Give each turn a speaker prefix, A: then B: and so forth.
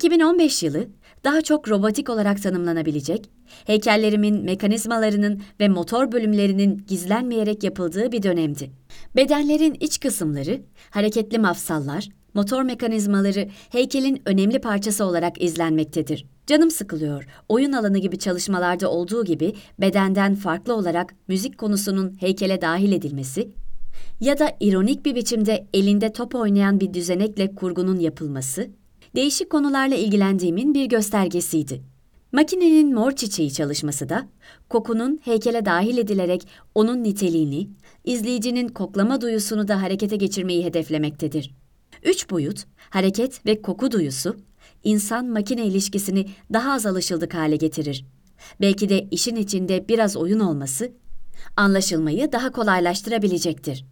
A: 2015 yılı daha çok robotik olarak tanımlanabilecek, heykellerimin mekanizmalarının ve motor bölümlerinin gizlenmeyerek yapıldığı bir dönemdi. Bedenlerin iç kısımları, hareketli mafsallar, motor mekanizmaları heykelin önemli parçası olarak izlenmektedir. Canım sıkılıyor. Oyun alanı gibi çalışmalarda olduğu gibi bedenden farklı olarak müzik konusunun heykele dahil edilmesi ya da ironik bir biçimde elinde top oynayan bir düzenekle kurgunun yapılması, değişik konularla ilgilendiğimin bir göstergesiydi. Makinenin mor çiçeği çalışması da kokunun heykele dahil edilerek onun niteliğini, izleyicinin koklama duyusunu da harekete geçirmeyi hedeflemektedir. Üç boyut, hareket ve koku duyusu, insan-makine ilişkisini daha az alışıldık hale getirir. Belki de işin içinde biraz oyun olması, anlaşılmayı daha kolaylaştırabilecektir.